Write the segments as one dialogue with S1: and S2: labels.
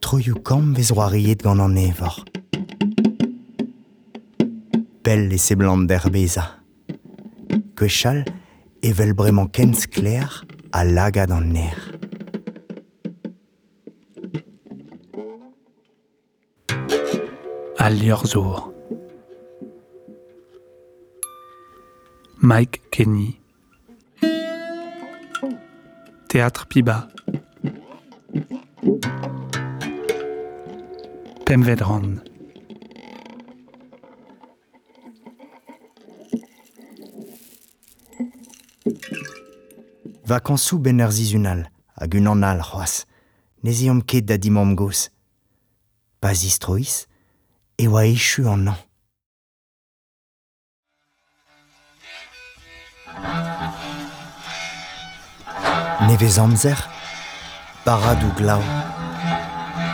S1: Troioù kam vez roariet gant an evor. Pell e se blant d'herbeza. Gwechal evel bremañ kenz kler a lagad an ner.
S2: à Liorzur. Mike Kenny. Théâtre Piba. Pemvedron.
S1: Vakañsoù ben ur zizunal, hag un an al c'hoaz. Neziom ket da dimam gos. Pas istrois, e oa echu an an. Nevez amzer, barad ou glau.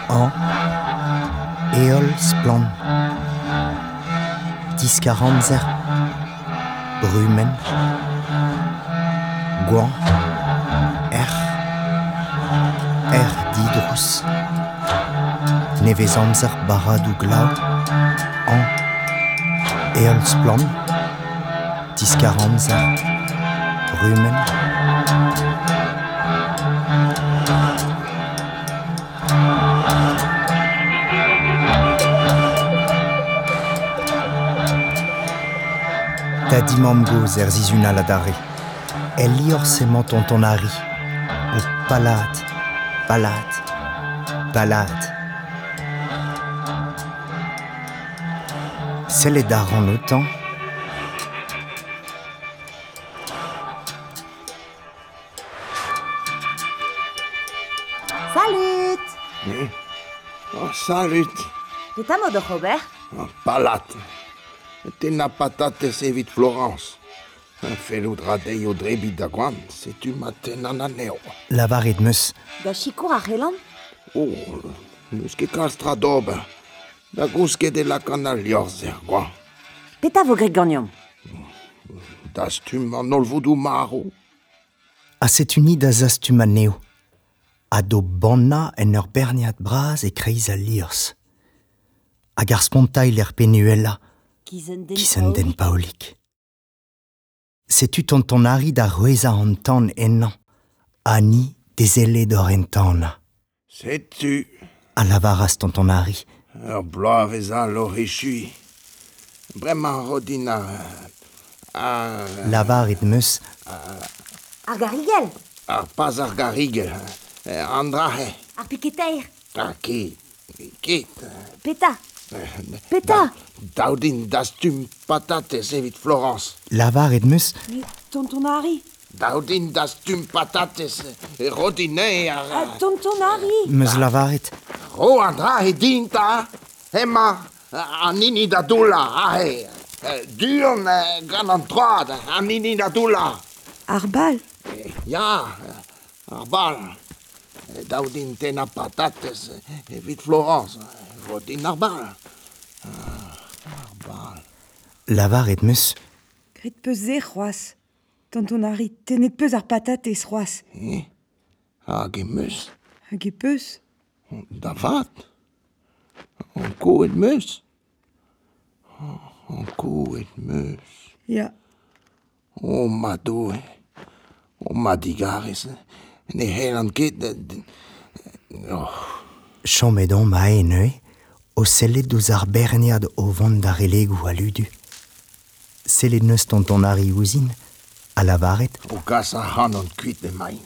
S1: An, eol splan. Brumen. Gouan, er, er didrous. Nevez amzer. An, eol splan. Brumen. Ta dimam goz er zizunal adare. El lior sement ton ton ari. O palat, palat, palat. Sel e dar an otan.
S3: Salut
S4: Oh, salut!
S3: Peta mod o Robert
S4: Oh, palat! Tena patates evit Florence. Un fellout radei o drebit da gwan, setu maten an aneo.
S1: Lavaret meus.
S3: Da chikour ar relan?
S4: Oh, neus ket kalz tra d'ober. Da e lakan al liorz er gwan.
S3: Peta vo gret gagnam
S4: Da stum an olvoudou maro.
S1: A set uni da zastum aneo. A do banna en ur berniad braz e kreiz a liors. Hag ar spontail er penuella,
S3: Kizen den
S1: kizen den paolik. Setu ton ton ari da reza an tan ennan, ani dezele d'or entana.
S4: Setu,
S1: A lavaras ton ton ari.
S4: ur bloavez al o rechui. Bremañ rodina... A...
S1: Lavaret meus,
S3: Ar garigel
S4: Ar paz ar garigel. eh, An drahe.
S3: Ar piketeir
S4: A ket. Ket.
S3: Peta Peta
S4: Daudin dastum patates evit Florence.
S1: Lavar et meus
S3: Mais tonton Harry
S4: Daou din dastum patates e rodine ar...
S3: Ah, tonton Harry
S1: Meus lavaret.
S4: Ro andra e din Emma anini da doula ahe. Durn gan an anini da doula.
S3: Arbal.
S4: Ya, ar bal. Daou tena patates evit Florence. Rodin ar bal.
S1: Lavaret meus,
S5: Grit peus e c'hoaz. Tonton Harry, tenet peus ar patat e c'hoaz.
S4: Hag e meus.
S5: Hag e peus.
S4: Da vat. An koet meus. An koet meus.
S5: Ya,
S4: O ma doe. O ma digaris. Ne hel an ket... Oh,
S1: chomedon ma eneu, o sellet douz ar berniad o vant da relegou a ludu. Sellet neus ton ton ari ouzin, a lavaret,
S4: o gas a han an kuit de main.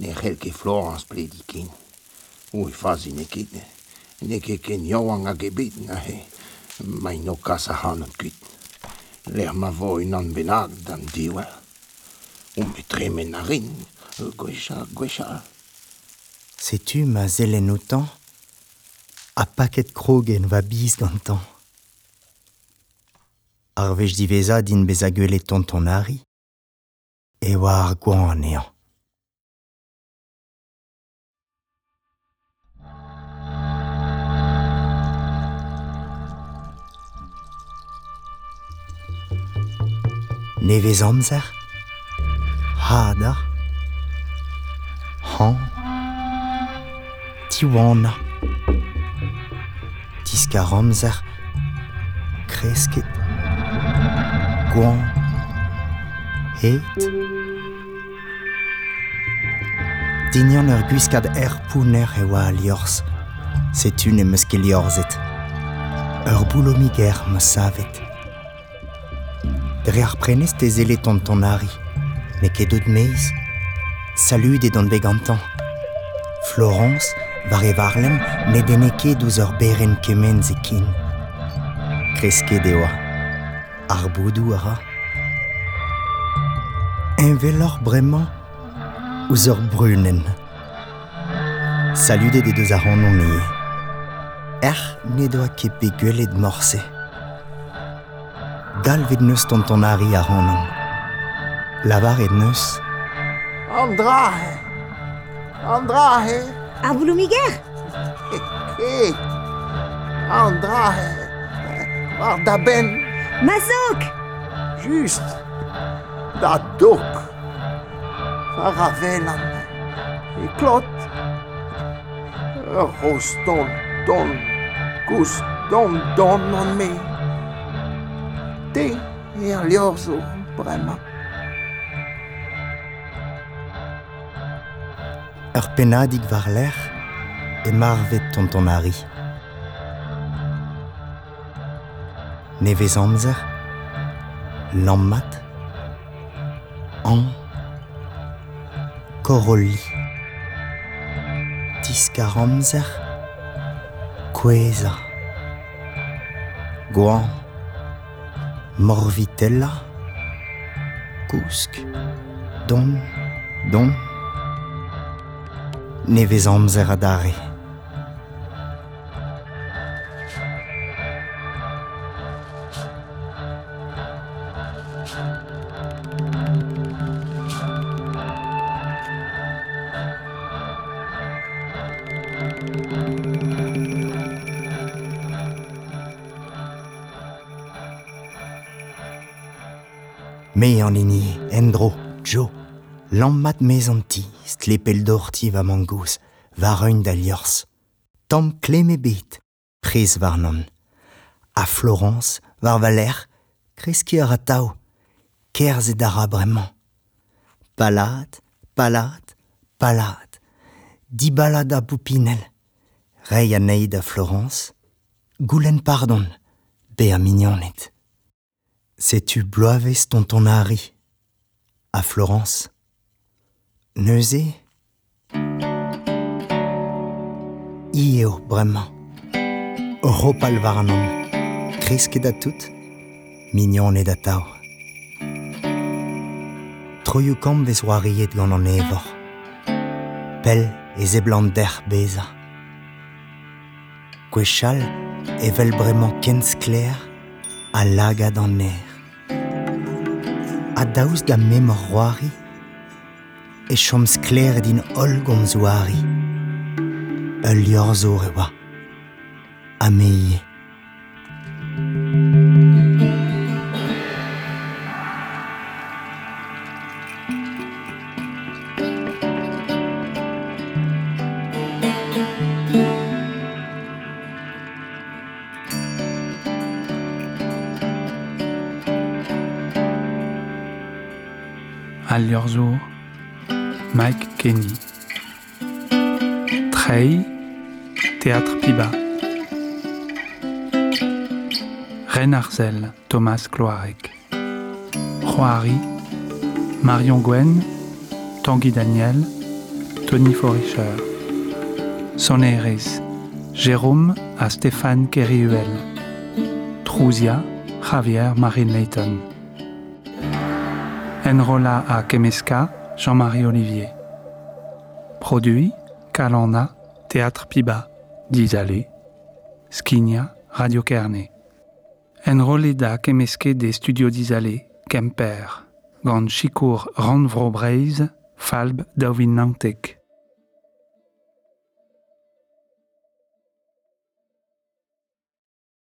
S4: Ne hel ke Florence pledi kin. O e fazi ne ket. Ne ke ken yoang a gebet na he. Mai no gas a han an kuit. Ler ma vo un an benag dan diwal. O me treme na rin.
S1: Setu ma zelen otan, a paket krogen va biz gantan. Ar vej diveza din bez a gwele tonton ari, e oa ar gwan ean. Nevez amzer, hada, han, tiwana. Ramzer, Kreskit, Guan, Het, Dignan ur gwiskad er pouner e oa liors, setun e meus liorzet. Ur boulomi ger me savet. Dre ar prenes te zele tontonari, ne ket deud meiz, Salut et don vegantan. Florence, var e varlem ne dene ket ur beren kemen ze kin. Kresket ar boudou ara. ra. En velor bremañ ouz ur brunen. Salude de deus ar an ie. Er ne doa ket pe gwelet morse. Dalvet neus tontonari ar an. Lavar et neus.
S4: Andrahe! Andrahe!
S3: Ar bouloumiger
S4: Ke! Andrahe! War da ben,
S3: Mazok
S4: just! Da dok! War a velan! E klot! Ur hos don, gus, don, don! Te, e ar
S1: ur penadig war l'er e marvet tonton Harry. Nevez amzer, lammat, an, koroli. Tiskar amzer, kweza. Gouan, morvitella, kousk, don, don, nevez amzer a dare. Me an ini, endro, Jo, lammat mezanti, stlepel d'orti va mangous, va reun da liors. Tam kleme bet, prez var non. A Florence, var valer, kreski a tau, kerz e dara. Palad, palad, palad, di balad a poupinel, Florence, goulen pardon, be a mignonet. Sais-tu bloavez tonton Harry? À Florence neuze Io bremañ, ropal war an an, tout, mignon e da tao. Troioù kamp vez oariet gant an evor, pel e zeblant der beza. Gwechal evel bremañ kenz kler a lagad an er. A daouz da memor roari, e choms kler din ol gom zouari. Ul liorzo e oa, a
S2: Mike Kenny. Trey, Théâtre Piba. Reine Arzel, Thomas Cloarec. Roari, Marion Gwen, Tanguy Daniel, Tony Forischer. Soneres, Jérôme à Stéphane Kerriuel. Trouzia, Javier Marine Layton. Enrola à Kemeska, Jean-Marie Olivier. Produit, Kalana, Théâtre Piba, Dizalé, Skinia, Radio Kerné. Enrolé da Kemeske des Studios Dizalé, Kemper, Grand Chicour Ranvrobreiz, Falb Dovin Nantek.